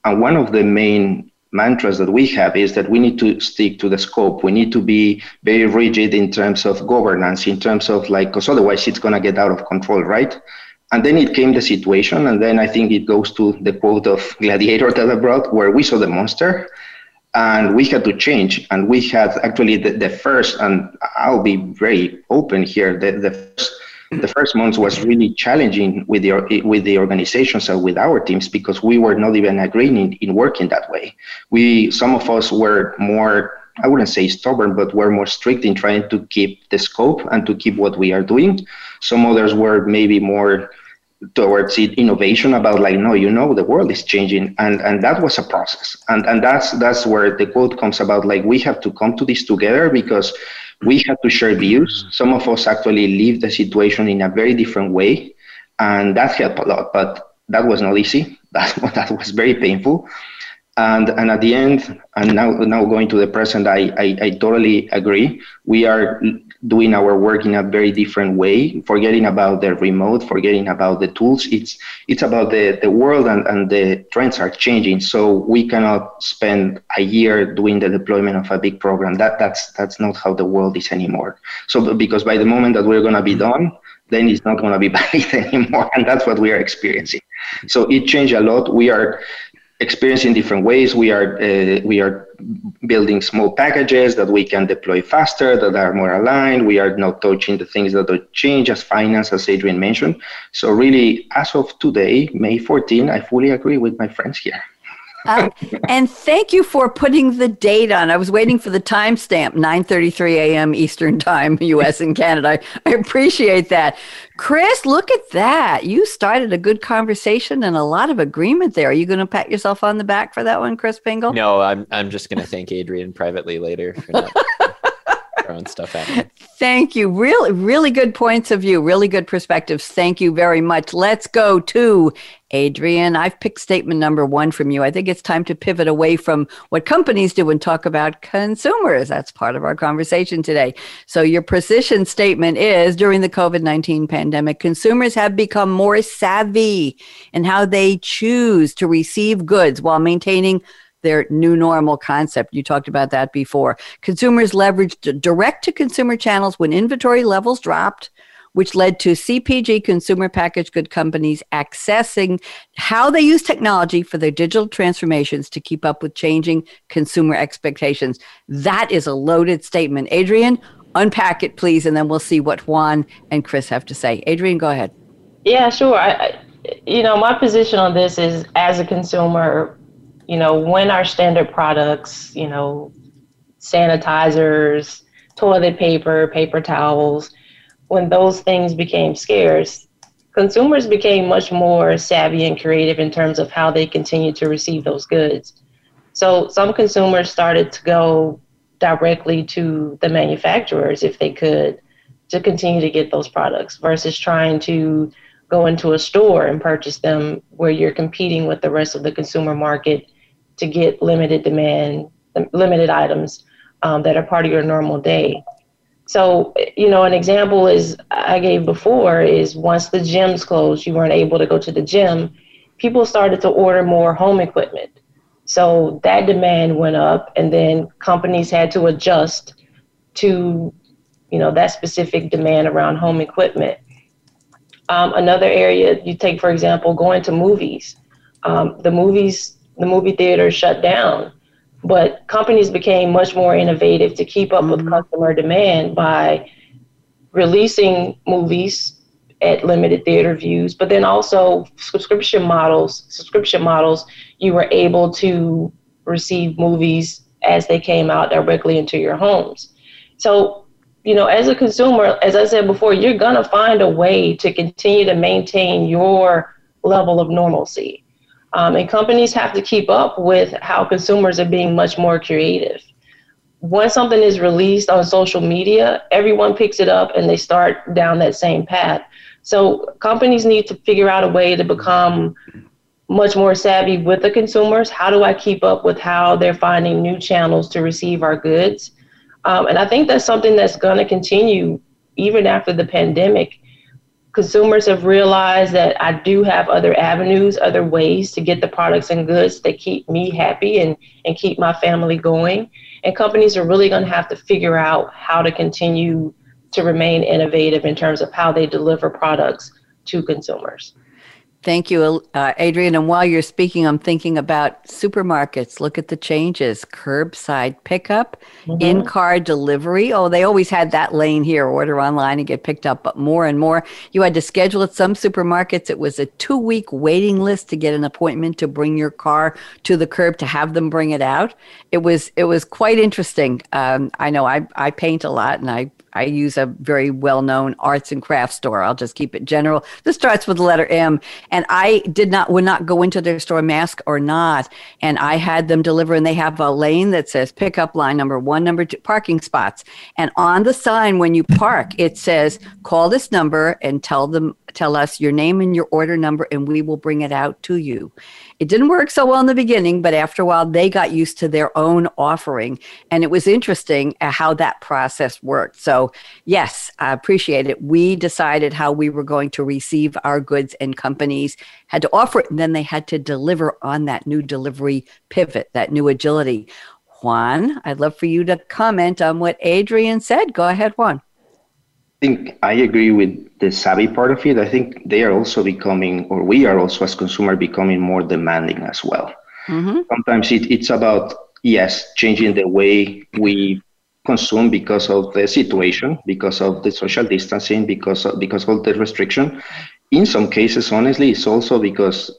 and one of the main mantras that we have is that we need to stick to the scope. We need to be very rigid in terms of governance in terms of like because otherwise it's going to get out of control right? And then it came the situation and then i think it goes to the quote of gladiator that i brought where we saw the monster and we had to change. And we had actually the, the first and i'll be very open here the, the first the first months was really challenging with the with the organizations and with our teams because we were not even agreeing in, in working that way. We some of us were more I wouldn't say stubborn, but we're more strict in trying to keep the scope and to keep what we are doing. Some others were maybe more towards innovation about like no you know the world is changing and and that was a process and and that's that's where the quote comes about like we have to come to this together because we had to share views. Mm-hmm. Some of us actually lived the situation in a very different way, and that helped a lot. But that was not easy. That that was very painful. And and at the end, and now now going to the present, I I, I totally agree. We are doing our work in a very different way, forgetting about the remote, forgetting about the tools. It's it's about the, the world and, and the trends are changing. So we cannot spend a year doing the deployment of a big program. That that's that's not how the world is anymore. So because by the moment that we're gonna be done, then it's not gonna be valid anymore. And that's what we are experiencing. So it changed a lot. We are experiencing different ways. We are uh, we are building small packages that we can deploy faster, that are more aligned. We are not touching the things that don't change as finance, as Adrienne mentioned. So really, as of today, May 14, I fully agree with my friends here. Uh, and thank you for putting the date on. I was waiting for the timestamp, 9:33 a.m. Eastern Time, U.S. and Canada. I appreciate that. Chris, look at that. You started a good conversation and a lot of agreement there. Are you going to pat yourself on the back for that one, Chris Pingel? No, I'm I'm just going to thank Adrienne privately later for throwing stuff at me. Thank you. Really, really good points of view, really good perspectives. Thank you very much. Let's go to Adrienne. I've picked statement number one from you. I think it's time to pivot away from what companies do and talk about consumers. That's part of our conversation today. So, your precision statement is during the COVID 19 pandemic, consumers have become more savvy in how they choose to receive goods while maintaining their new normal concept. You talked about that before. Consumers leveraged direct to consumer channels when inventory levels dropped, which led to CPG consumer packaged good companies accessing how they use technology for their digital transformations to keep up with changing consumer expectations. That is a loaded statement. Adrienne, unpack it, please, and then we'll see what Juan and Chris have to say. Adrienne, go ahead. Yeah, sure. I, I, you know, my position on this is as a consumer, you know, when our standard products, you know, sanitizers, toilet paper, paper towels, when those things became scarce, consumers became much more savvy and creative in terms of how they continue to receive those goods. So some consumers started to go directly to the manufacturers if they could to continue to get those products versus trying to go into a store and purchase them where you're competing with the rest of the consumer market to get limited demand, limited items um, that are part of your normal day. So, you know, an example is I gave before is once the gyms closed, you weren't able to go to the gym, people started to order more home equipment. So that demand went up, and then companies had to adjust to, you know, that specific demand around home equipment. Um, another area you take, for example, going to movies. Um, the movies the movie theater shut down. But companies became much more innovative to keep up mm-hmm. with customer demand by releasing movies at limited theater views, but then also subscription models. Subscription models, you were able to receive movies as they came out directly into your homes. So, you know, as a consumer, as I said before, you're gonna find a way to continue to maintain your level of normalcy. Um, and companies have to keep up with how consumers are being much more creative. Once something is released on social media, everyone picks it up and they start down that same path. So companies need to figure out a way to become much more savvy with the consumers. How do I keep up with how they're finding new channels to receive our goods? Um, and I think that's something that's going to continue even after the pandemic consumers have realized that I do have other avenues, other ways to get the products and goods that keep me happy and, and keep my family going. And companies are really going to have to figure out how to continue to remain innovative in terms of how they deliver products to consumers. Thank you, uh, Adrienne. And while you're speaking, I'm thinking about supermarkets. Look at the changes curbside pickup, mm-hmm. in car delivery. Oh, they always had that lane here order online and get picked up, but more and more. You had to schedule at some supermarkets. It was a two week waiting list to get an appointment to bring your car to the curb to have them bring it out. It was, it was quite interesting. Um, I know I, I paint a lot and I I use a very well known arts and crafts store. I'll just keep it general. This starts with the letter M. And I did not, would not go into their store, mask or not. And I had them deliver, and they have a lane that says pickup line number one, number two, parking spots. And on the sign, when you park, it says, call this number and tell them, tell us your name and your order number, and we will bring it out to you. It didn't work so well in the beginning, but after a while, they got used to their own offering. And it was interesting uh, how that process worked. So, yes, I appreciate it. We decided how we were going to receive our goods, and companies had to offer it, and then they had to deliver on that new delivery pivot, that new agility. Juan, I'd love for you to comment on what Adrienne said. Go ahead, Juan think I agree with the savvy part of it. I think they are also becoming, or we are also as consumer becoming more demanding as well. Mm-hmm. Sometimes it, it's about yes, changing the way we consume because of the situation, because of the social distancing, because of, because of the restriction. In some cases, honestly, it's also because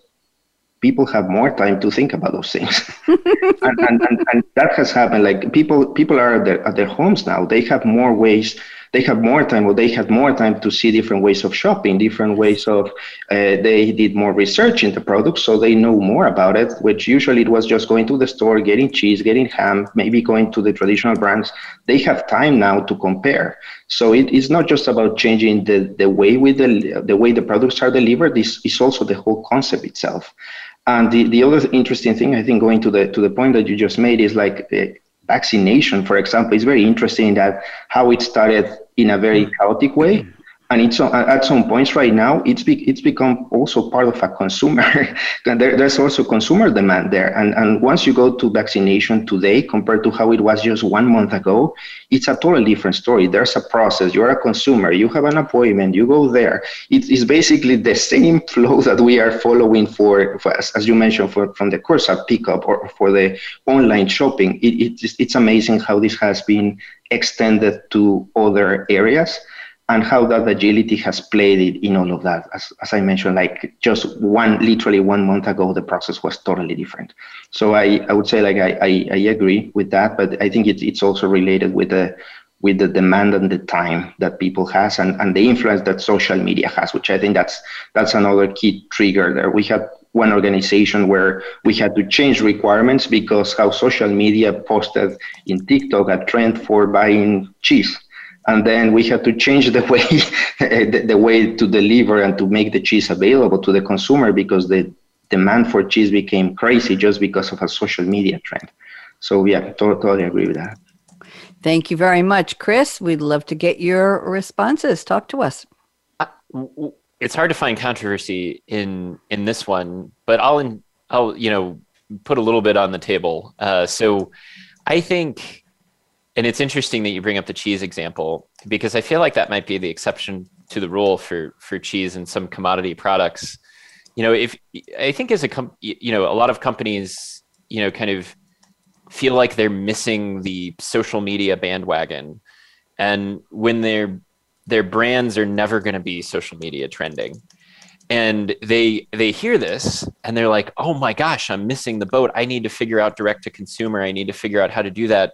people have more time to think about those things and, and, and, and, that has happened like people people are at their, at their homes now they have more ways they have more time or they had more time to see different ways of shopping different ways of uh, they did more research in the product so they know more about it which usually it was just going to the store getting cheese getting ham maybe going to the traditional brands. They have time now to compare. So it is not just about changing the, the way with the, the way the products are delivered this is also the whole concept itself. And the, the other interesting thing i think going to the to the point that you just made is like uh, vaccination, for example, is very interesting that how it started in a very mm-hmm. chaotic way and it's at some points right now it's be, it's become also part of a consumer there, there's also consumer demand there. And and once you go to vaccination today compared to how it was just one month ago it's a totally different story. There's a process. You're a consumer. You have an appointment. You go there. It is basically the same flow that we are following for, for as, as, you mentioned for, from the curbside pickup or for the online shopping. It, it's, it's amazing how this has been extended to other areas and how that agility has played in all of that. As, as I mentioned, like just one, literally one month ago, the process was totally different. So I, I would say like I, I, I agree with that, but I think it's, it's also related with the, with the demand and the time that people has and, and the influence that social media has, which I think that's, that's another key trigger there. We had one organization where we had to change requirements because how social media posted in TikTok a trend for buying cheese and then we had to change the way the, the, way to deliver and to make the cheese available to the consumer because the demand for cheese became crazy just because of a social media trend. So yeah totally agree with that. Thank you very much. Chris we'd love to get your responses. Talk to us. Uh, it's hard to find controversy in in this one but i'll in, i'll you know put a little bit on the table. Uh, so i think and it's interesting that you bring up the cheese example because I feel like that might be the exception to the rule for for cheese and some commodity products. You know, if I think as a com- you know, a lot of companies, you know, kind of feel like they're missing the social media bandwagon, and when their their brands are never going to be social media trending, and they they hear this and they're like, oh my gosh, I'm missing the boat. I need to figure out direct to consumer. I need to figure out how to do that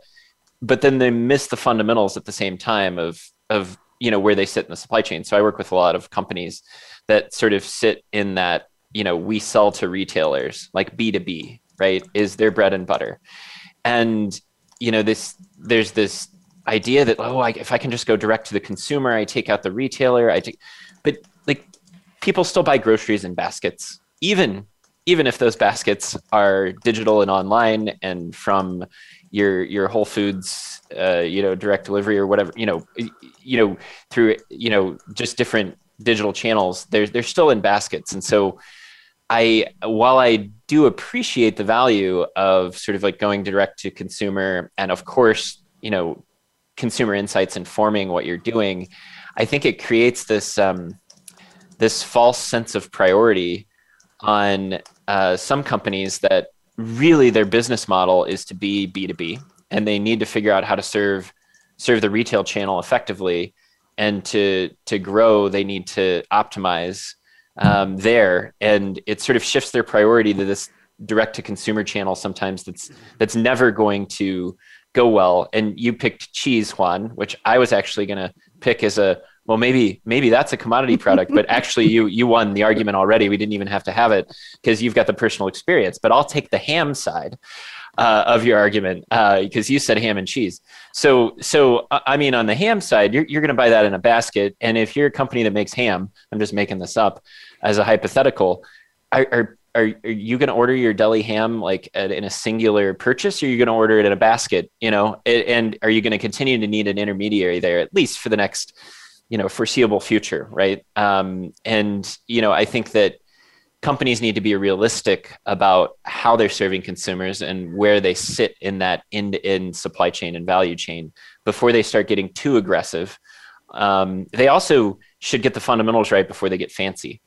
but then they miss the fundamentals at the same time of of you know where they sit in the supply chain. So i work with a lot of companies that sort of sit in that you know we sell to retailers like b2b right is their bread and butter. And you know this there's this idea that oh I, if i can just go direct to the consumer i take out the retailer i take but like people still buy groceries in baskets even even if those baskets are digital and online and from your your Whole Foods, uh, you know, direct delivery or whatever, you know, you know, through you know just different digital channels, they're they're still in baskets, and so I while I do appreciate the value of sort of like going direct to consumer, and of course, you know, consumer insights informing what you're doing, I think it creates this um, this false sense of priority on uh, some companies that really their business model is to be B2B and they need to figure out how to serve serve the retail channel effectively. And to to grow they need to optimize um, there. And it sort of shifts their priority to this direct to consumer channel sometimes that's that's never going to go well. And you picked cheese juan which i was actually going to pick as a well maybe maybe that's a commodity product but actually you you won the argument already. We didn't even have to have it because you've got the personal experience but i'll take the ham side uh, of your argument because uh, you said ham and cheese. So so i mean on the ham side you're, you're going to buy that in a basket and if you're a company that makes ham i'm just making this up as a hypothetical are, are are, you going to order your deli ham like in a singular purchase or are you going to order it in a basket you know? And are you going to continue to need an intermediary there at least for the next you know foreseeable future right um, and you know i think that companies need to be realistic about how they're serving consumers and where they sit in that end-to-end supply chain and value chain before they start getting too aggressive um, they also should get the fundamentals right before they get fancy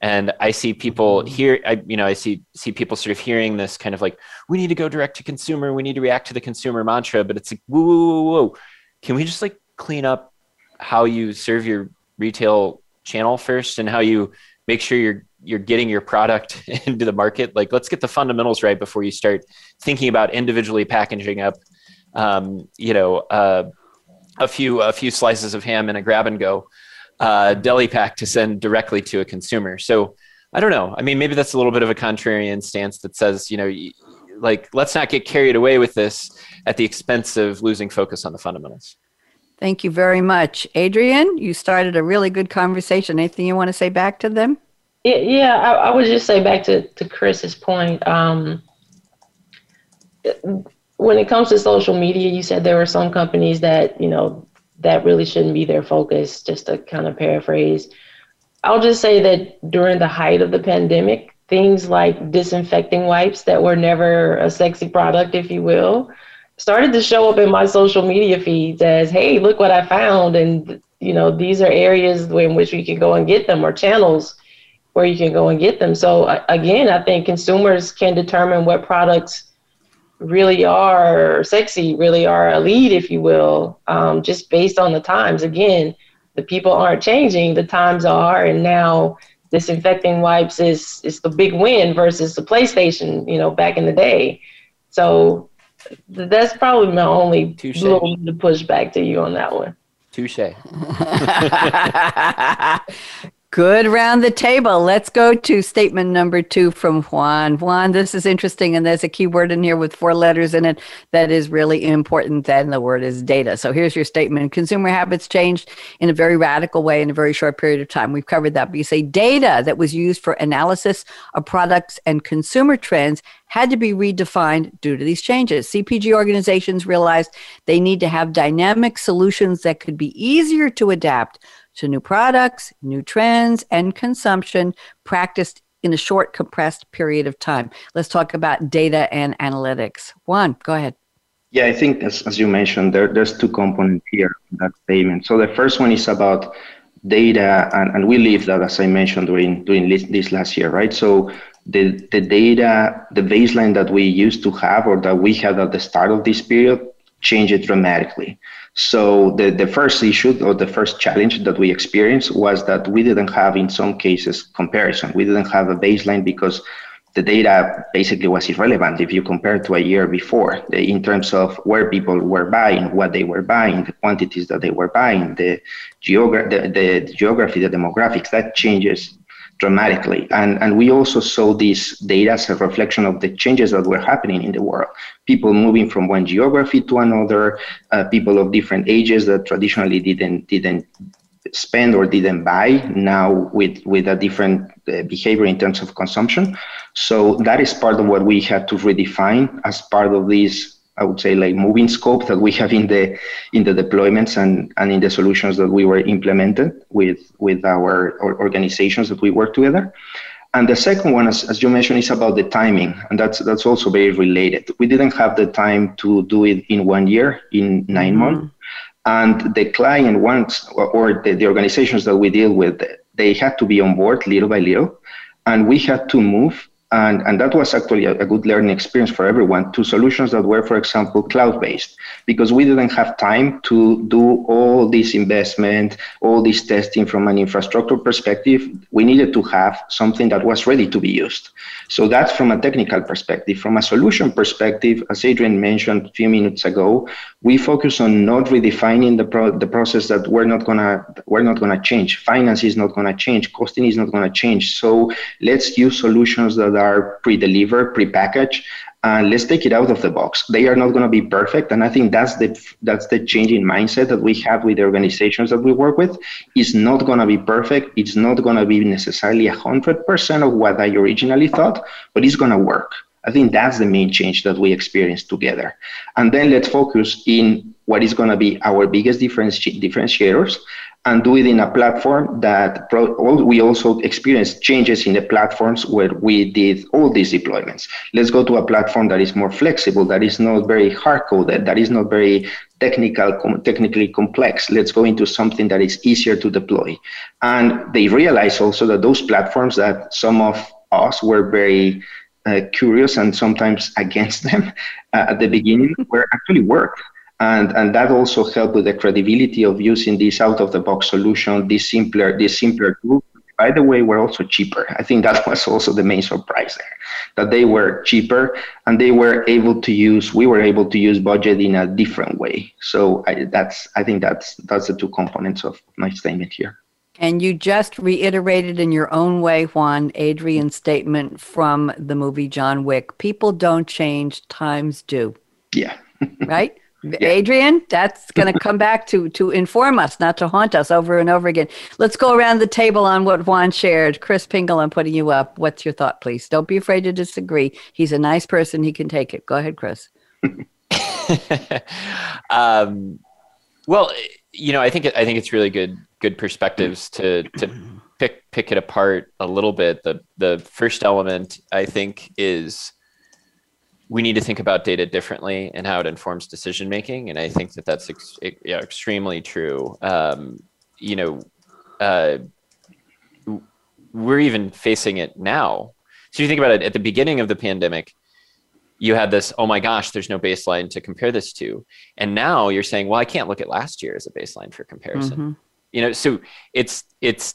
and i see people mm-hmm. here I, you know i see see people sort of hearing this kind of like we need to go direct to consumer we need to react to the consumer mantra but it's like whoa whoa whoa, whoa. can we just like clean up how you serve your retail channel first and how you make sure you're you're getting your product into the market. Like let's get the fundamentals right before you start thinking about individually packaging up um, you know uh, a few a few slices of ham in a grab and go uh, deli pack to send directly to a consumer. So i don't know. I mean maybe that's a little bit of a contrarian stance that says you know like let's not get carried away with this at the expense of losing focus on the fundamentals Thank you very much. Adrienne, you started a really good conversation. Anything you want to say back to them? Yeah, I, I would just say back to, to Chris's point. Um, when it comes to social media, you said there were some companies that, you know, that really shouldn't be their focus, just to kind of paraphrase. I'll just say that during the height of the pandemic, things like disinfecting wipes that were never a sexy product, if you will, started to show up in my social media feeds as, hey, look what I found. And, you know, these are areas in which you can go and get them or channels where you can go and get them. So again, I think consumers can determine what products really are sexy, really are a lead, if you will, um, just based on the times. Again, the people aren't changing, the times are, and now disinfecting wipes is is the big win versus the PlayStation, you know, back in the day. So that's probably my only Touché. little to push back to you on that one. Touche. Good round the table. Let's go to statement number two from Juan. Juan, this is interesting, and there's a key word in here with four letters in it that is really important, and the word is data. So here's your statement Consumer habits changed in a very radical way in a very short period of time. We've covered that, but you say data that was used for analysis of products and consumer trends had to be redefined due to these changes. CPG organizations realized they need to have dynamic solutions that could be easier to adapt to new products, new trends, and consumption practiced in a short, compressed period of time. Let's talk about data and analytics. Juan, go ahead. Yeah, I think as, as you mentioned, there, there's two components here that statement. So the first one is about data, and, and we live that, as I mentioned during during this last year, right? So the the data, the baseline that we used to have or that we had at the start of this period changed dramatically. So the, the first issue or the first challenge that we experienced was that we didn't have, in some cases, comparison. We didn't have a baseline because the data basically was irrelevant if you compare to a year before eh, in terms of where people were buying, what they were buying, the quantities that they were buying, the, geogra- the, the geography, the demographics, that changes dramatically. And, and we also saw this data as a reflection of the changes that were happening in the world. People moving from one geography to another, uh, people of different ages that traditionally didn't didn't spend or didn't buy now with with a different uh, behavior in terms of consumption. So that is part of what we had to redefine as part of this I would say like moving scope that we have in the in the deployments and, and in the solutions that we were implemented with with our organizations that we work together. And the second one, as, as you mentioned, is about the timing, and that's that's also very related. We didn't have the time to do it in one year, in 9 mm-hmm. months, and the client wants or, or the, the organizations that we deal with, they had to be on board little by little, and we had to move and, and that was actually a, a, good learning experience for everyone to solutions that were, for example, cloud based, because we didn't have time to do all this investment, all this testing from an infrastructure perspective. We needed to have something that was ready to be used. So that's from a technical perspective. From a solution perspective, as Adrienne mentioned a few minutes ago, we focus on not redefining the, pro- the process that we're not gonna we're not gonna change. Finance is not gonna change. Costing is not gonna change. So let's use solutions that are pre-delivered, pre-packaged, and let's take it out of the box. They are not going to be perfect, and I think that's the that's the changing mindset that we have with the organizations that we work with. It's not going to be perfect. It's not going to be necessarily hundred percent of what I originally thought, but it's going to work. I think that's the main change that we experience together. And then let's focus in what is going to be our biggest differenti- differentiators and do it in a platform that pro- we also experienced changes in the platforms where we did all these deployments. Let's go to a platform that is more flexible, that is not very hard coded, that is not very technical, com- technically complex. Let's go into something that is easier to deploy. And they realize also that those platforms that some of us were very uh, curious and sometimes against them uh, at the beginning were actually worked. And and that also helped with the credibility of using this out of the box solution this simpler this simpler tool. By the way were also cheaper. I think that was also the main surprise there that they were cheaper and they were able to use we were able to use budget in a different way. So I, that's i think that's that's the two components of my statement here and you just reiterated in your own way, Juan, Adrienne's statement from the movie John Wick. People don't change, times do. Yeah. right? Yeah. Adrienne, that's going to come back to to inform us, not to haunt us over and over again. Let's go around the table on what Juan shared. Chris Pingel, I'm putting you up. What's your thought, please? Don't be afraid to disagree. He's a nice person. He can take it. Go ahead, Chris. um, well, you know, I think I think it's really good good perspectives to to pick pick it apart a little bit. The the first element I think is we need to think about data differently and how it informs decision making. And I think that that's ex- yeah, extremely true. Um, you know, uh, we're even facing it now. So you think about it at the beginning of the pandemic, you had this, oh my gosh, there's no baseline to compare this to. And now you're saying, well, I can't look at last year as a baseline for comparison. Mm-hmm. You know, so it's, it's,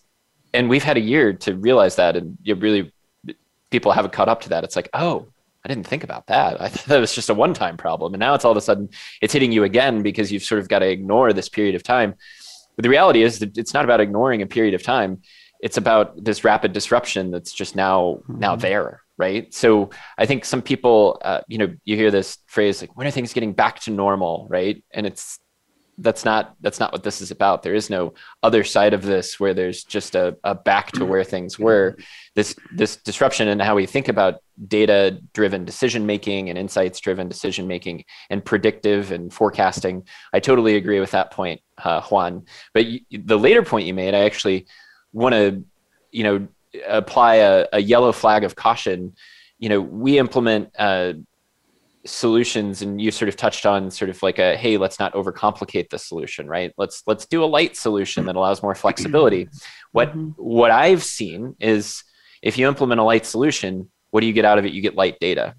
and we've had a year to realize that. And you really, people haven't caught up to that. It's like, oh, I didn't think about that. I thought that was just a one time problem. And now it's all of a sudden it's hitting you again because you've sort of got to ignore this period of time. But the reality is that it's not about ignoring a period of time. It's about this rapid disruption that's just now mm-hmm. now there, right? So I think some people, uh, you know, you hear this phrase like, "When are things getting back to normal?" Right? And it's that's not that's not what this is about there is no other side of this where there's just a, a back to where things were this this disruption in how we think about data driven decision making and insights driven decision making and predictive and forecasting i totally agree with that point uh, juan but the later point you made i actually want to you know apply a, a, yellow flag of caution you know we implement uh, solutions and you sort of touched on sort of like a hey let's not overcomplicate the solution right? Let's let's do a light solution that allows more flexibility. What mm-hmm. what i've seen is if you implement a light solution what do you get out of it? You get light data.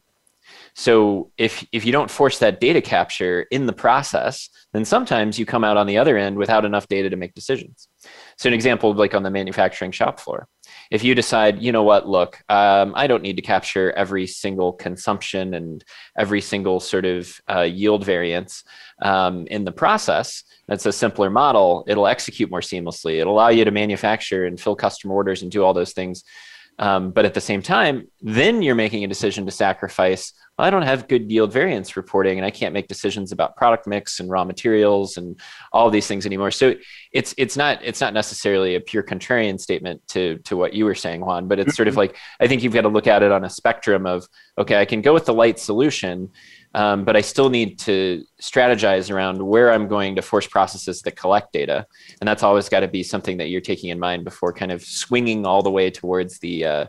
So if if you don't force that data capture in the process then sometimes you come out on the other end without enough data to make decisions. So an example like on the manufacturing shop floor if you decide, you know what, look, um, I don't need to capture every single consumption and every single sort of uh, yield variance um, in the process, that's a simpler model. It'll execute more seamlessly. It'll allow you to manufacture and fill customer orders and do all those things. Um, but at the same time, then you're making a decision to sacrifice Well, I don't have good yield variance reporting and I can't make decisions about product mix and raw materials and all these things anymore. So it's it's not it's not necessarily a pure contrarian statement to to what you were saying, Juan, but it's sort of mm-hmm. like I think you've got to look at it on a spectrum of okay, I can go with the light solution, um, but I still need to strategize around where I'm going to force processes that collect data, and that's always got to be something that you're taking in mind before kind of swinging all the way towards the uh,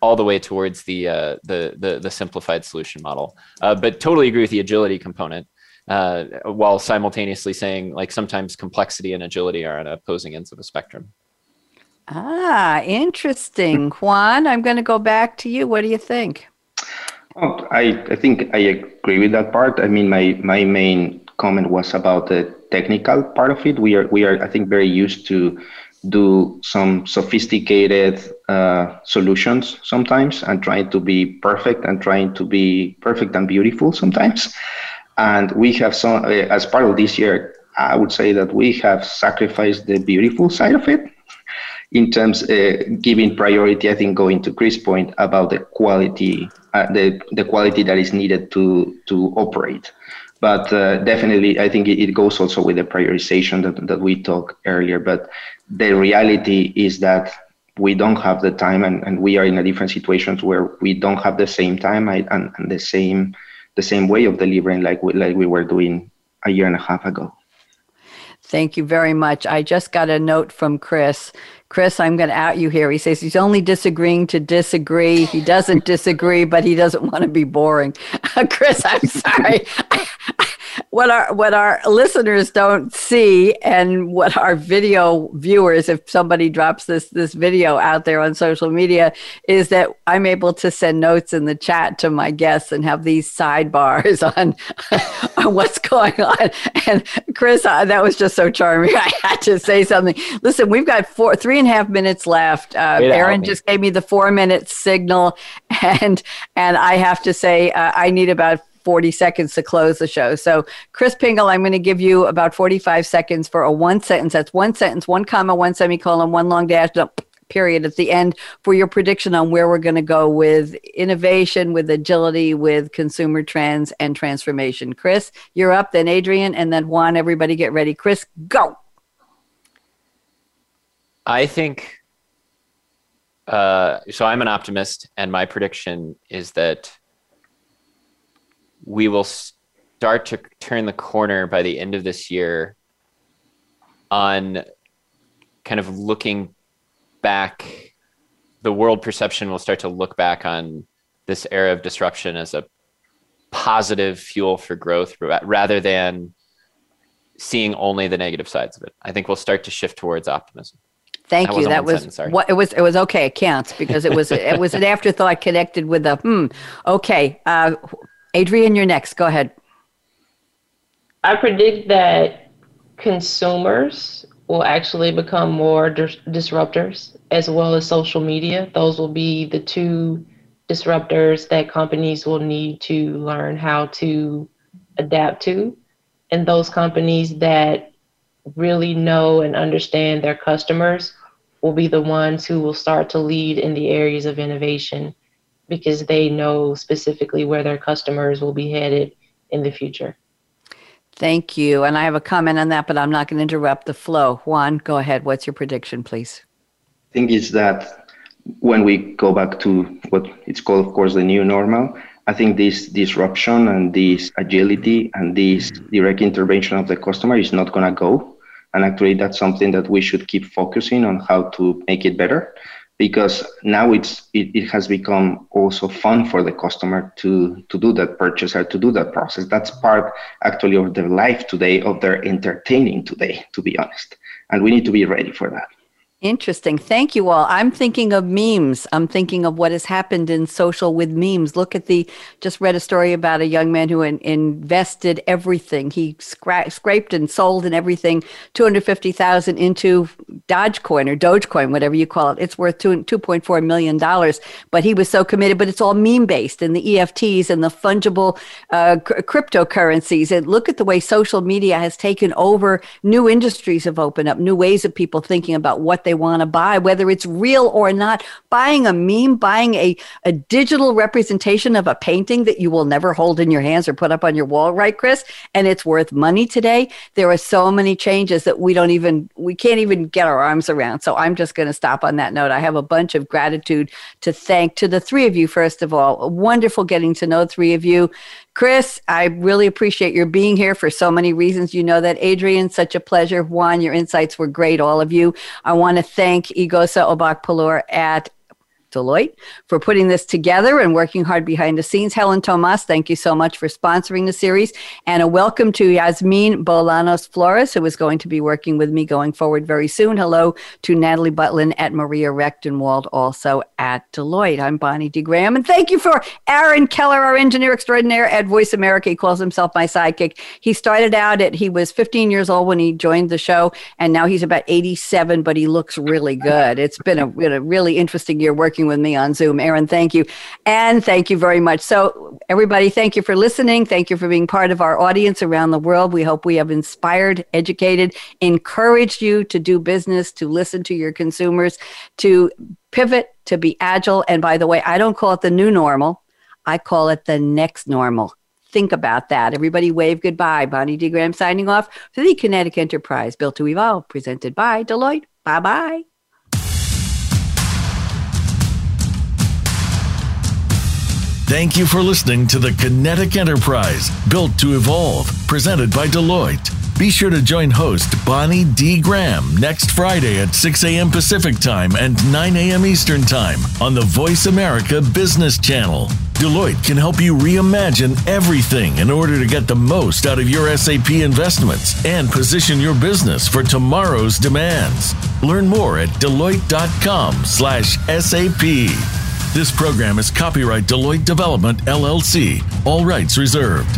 all the way towards the uh, the, the, the simplified solution model. Uh, but totally agree with the agility component, uh, while simultaneously saying like sometimes complexity and agility are on opposing ends of a spectrum. Ah, interesting, Juan. I'm going to go back to you. What do you think? I I think I agree with that part. I mean, my my main comment was about the technical part of it. We are we are I think very used to do some sophisticated uh, solutions sometimes and trying to be perfect and trying to be perfect and beautiful sometimes. And we have some, uh, as part of this year, I would say that we have sacrificed the beautiful side of it in terms uh, giving priority. I think going to Chris' point about the quality, uh, the the quality that is needed to to operate. But uh, definitely, I think it, goes also with the prioritization that, that we talked earlier. But the reality is that we don't have the time and, and we are in a different situations where we don't have the same time and, and the same the same way of delivering like we, like we were doing a year and a half ago thank you very much i just got a note from chris chris i'm going to out you here. He says he's only disagreeing to disagree. He doesn't disagree but he doesn't want to be boring. Chris i'm sorry. What our what our listeners don't see and what our video viewers if somebody drops this this video out there on social media is that I'm able to send notes in the chat to my guests and have these sidebars on on what's going on. And Chris uh, that was just so charming. I had to say something. Listen we've got four three and a half minutes left uh, Aaron just gave me the four minute signal and and I have to say uh, I need about 40 seconds to close the show. So, Chris Pingel, I'm going to give you about 45 seconds for a one sentence. That's one sentence, one comma, one semicolon, one long dash, no, period at the end for your prediction on where we're going to go with innovation, with agility, with consumer trends and transformation. Chris, you're up, then Adrienne, and then Juan. Everybody get ready. Chris, go. I think uh, so. I'm an optimist, and my prediction is that we will start to turn the corner by the end of this year on kind of looking back the world perception will start to look back on this era of disruption as a positive fuel for growth rather than seeing only the negative sides of it. I think we'll start to shift towards optimism. Thank that you. That was sentence, what it was. It was okay. It counts because it was it was an afterthought connected with the hmm. Okay, uh, Adrienne, you're next. Go ahead. I predict that consumers will actually become more dis- disruptors as well as social media. Those will be the two disruptors that companies will need to learn how to adapt to. And those companies that really know and understand their customers will be the ones who will start to lead in the areas of innovation because they know specifically where their customers will be headed in the future. Thank you. And I have a comment on that, but I'm not going to interrupt the flow. Juan, go ahead. What's your prediction, please? I think it's that when we go back to what it's called, of course, the new normal, I think this disruption and this agility and this direct intervention of the customer is not going to go. And actually, that's something that we should keep focusing on how to make it better. Because now it's it, it has become also fun for the customer to to do that purchase or to do that process. That's part actually of their life today of their entertaining today to be honest. And we need to be ready for that Interesting. Thank you all. I'm thinking of memes. I'm thinking of what has happened in social with memes. Look at the, just read a story about a young man who in, invested everything. He scra- scraped and sold and everything, 250,000 into Dogecoin or Dogecoin, whatever you call it. It's worth two, $2.4 million. But he was so committed, but it's all meme based and the NFTs and the fungible uh, cryptocurrencies. And look at the way social media has taken over. New industries have opened up, new ways of people thinking about what they want to buy, whether it's real or not. Buying a meme, buying a, a digital representation of a painting that you will never hold in your hands or put up on your wall, right, Chris? And it's worth money today. There are so many changes that we don't even, we can't even get our arms around. So I'm just going to stop on that note. I have a bunch of gratitude to thank to the three of you, first of all. Wonderful getting to know three of you. Chris, I really appreciate your being here for so many reasons. You know that. Adrienne, such a pleasure. Juan, your insights were great, all of you. I want to thank Igosa Obak at Deloitte for putting this together and working hard behind the scenes. Helen Tomas, thank you so much for sponsoring the series. And a welcome to Yasmin Bolanos Flores, who is going to be working with me going forward very soon. Hello to Natalie Butlin at Maria Rechtenwald, also at Deloitte. I'm Bonnie D. Graham. And thank you for Aaron Keller, our engineer extraordinaire at Voice America. He calls himself my sidekick. He started out at, he was 15 years old when he joined the show, and now he's about 87, but he looks really good. It's been a, been a really interesting year working working with me on Zoom. Aaron, thank you. And thank you very much. So, everybody, thank you for listening. Thank you for being part of our audience around the world. We hope we have inspired, educated, encouraged you to do business, to listen to your consumers, to pivot, to be agile. And by the way, I don't call it the new normal, I call it the next normal think about that. Everybody wave goodbye. Bonnie D. Graham signing off for the Kinetic Enterprise, built to evolve, presented by Deloitte. Bye bye. Thank you for listening to the Kinetic Enterprise, built to evolve, presented by Deloitte. Be sure to join host Bonnie D. Graham next Friday at 6 a.m. Pacific Time and 9 a.m. Eastern Time on the Voice America Business Channel. Deloitte can help you reimagine everything in order to get the most out of your SAP investments and position your business for tomorrow's demands. Learn more at deloitte.com/sap. This program is copyright Deloitte Development, LLC. All rights reserved.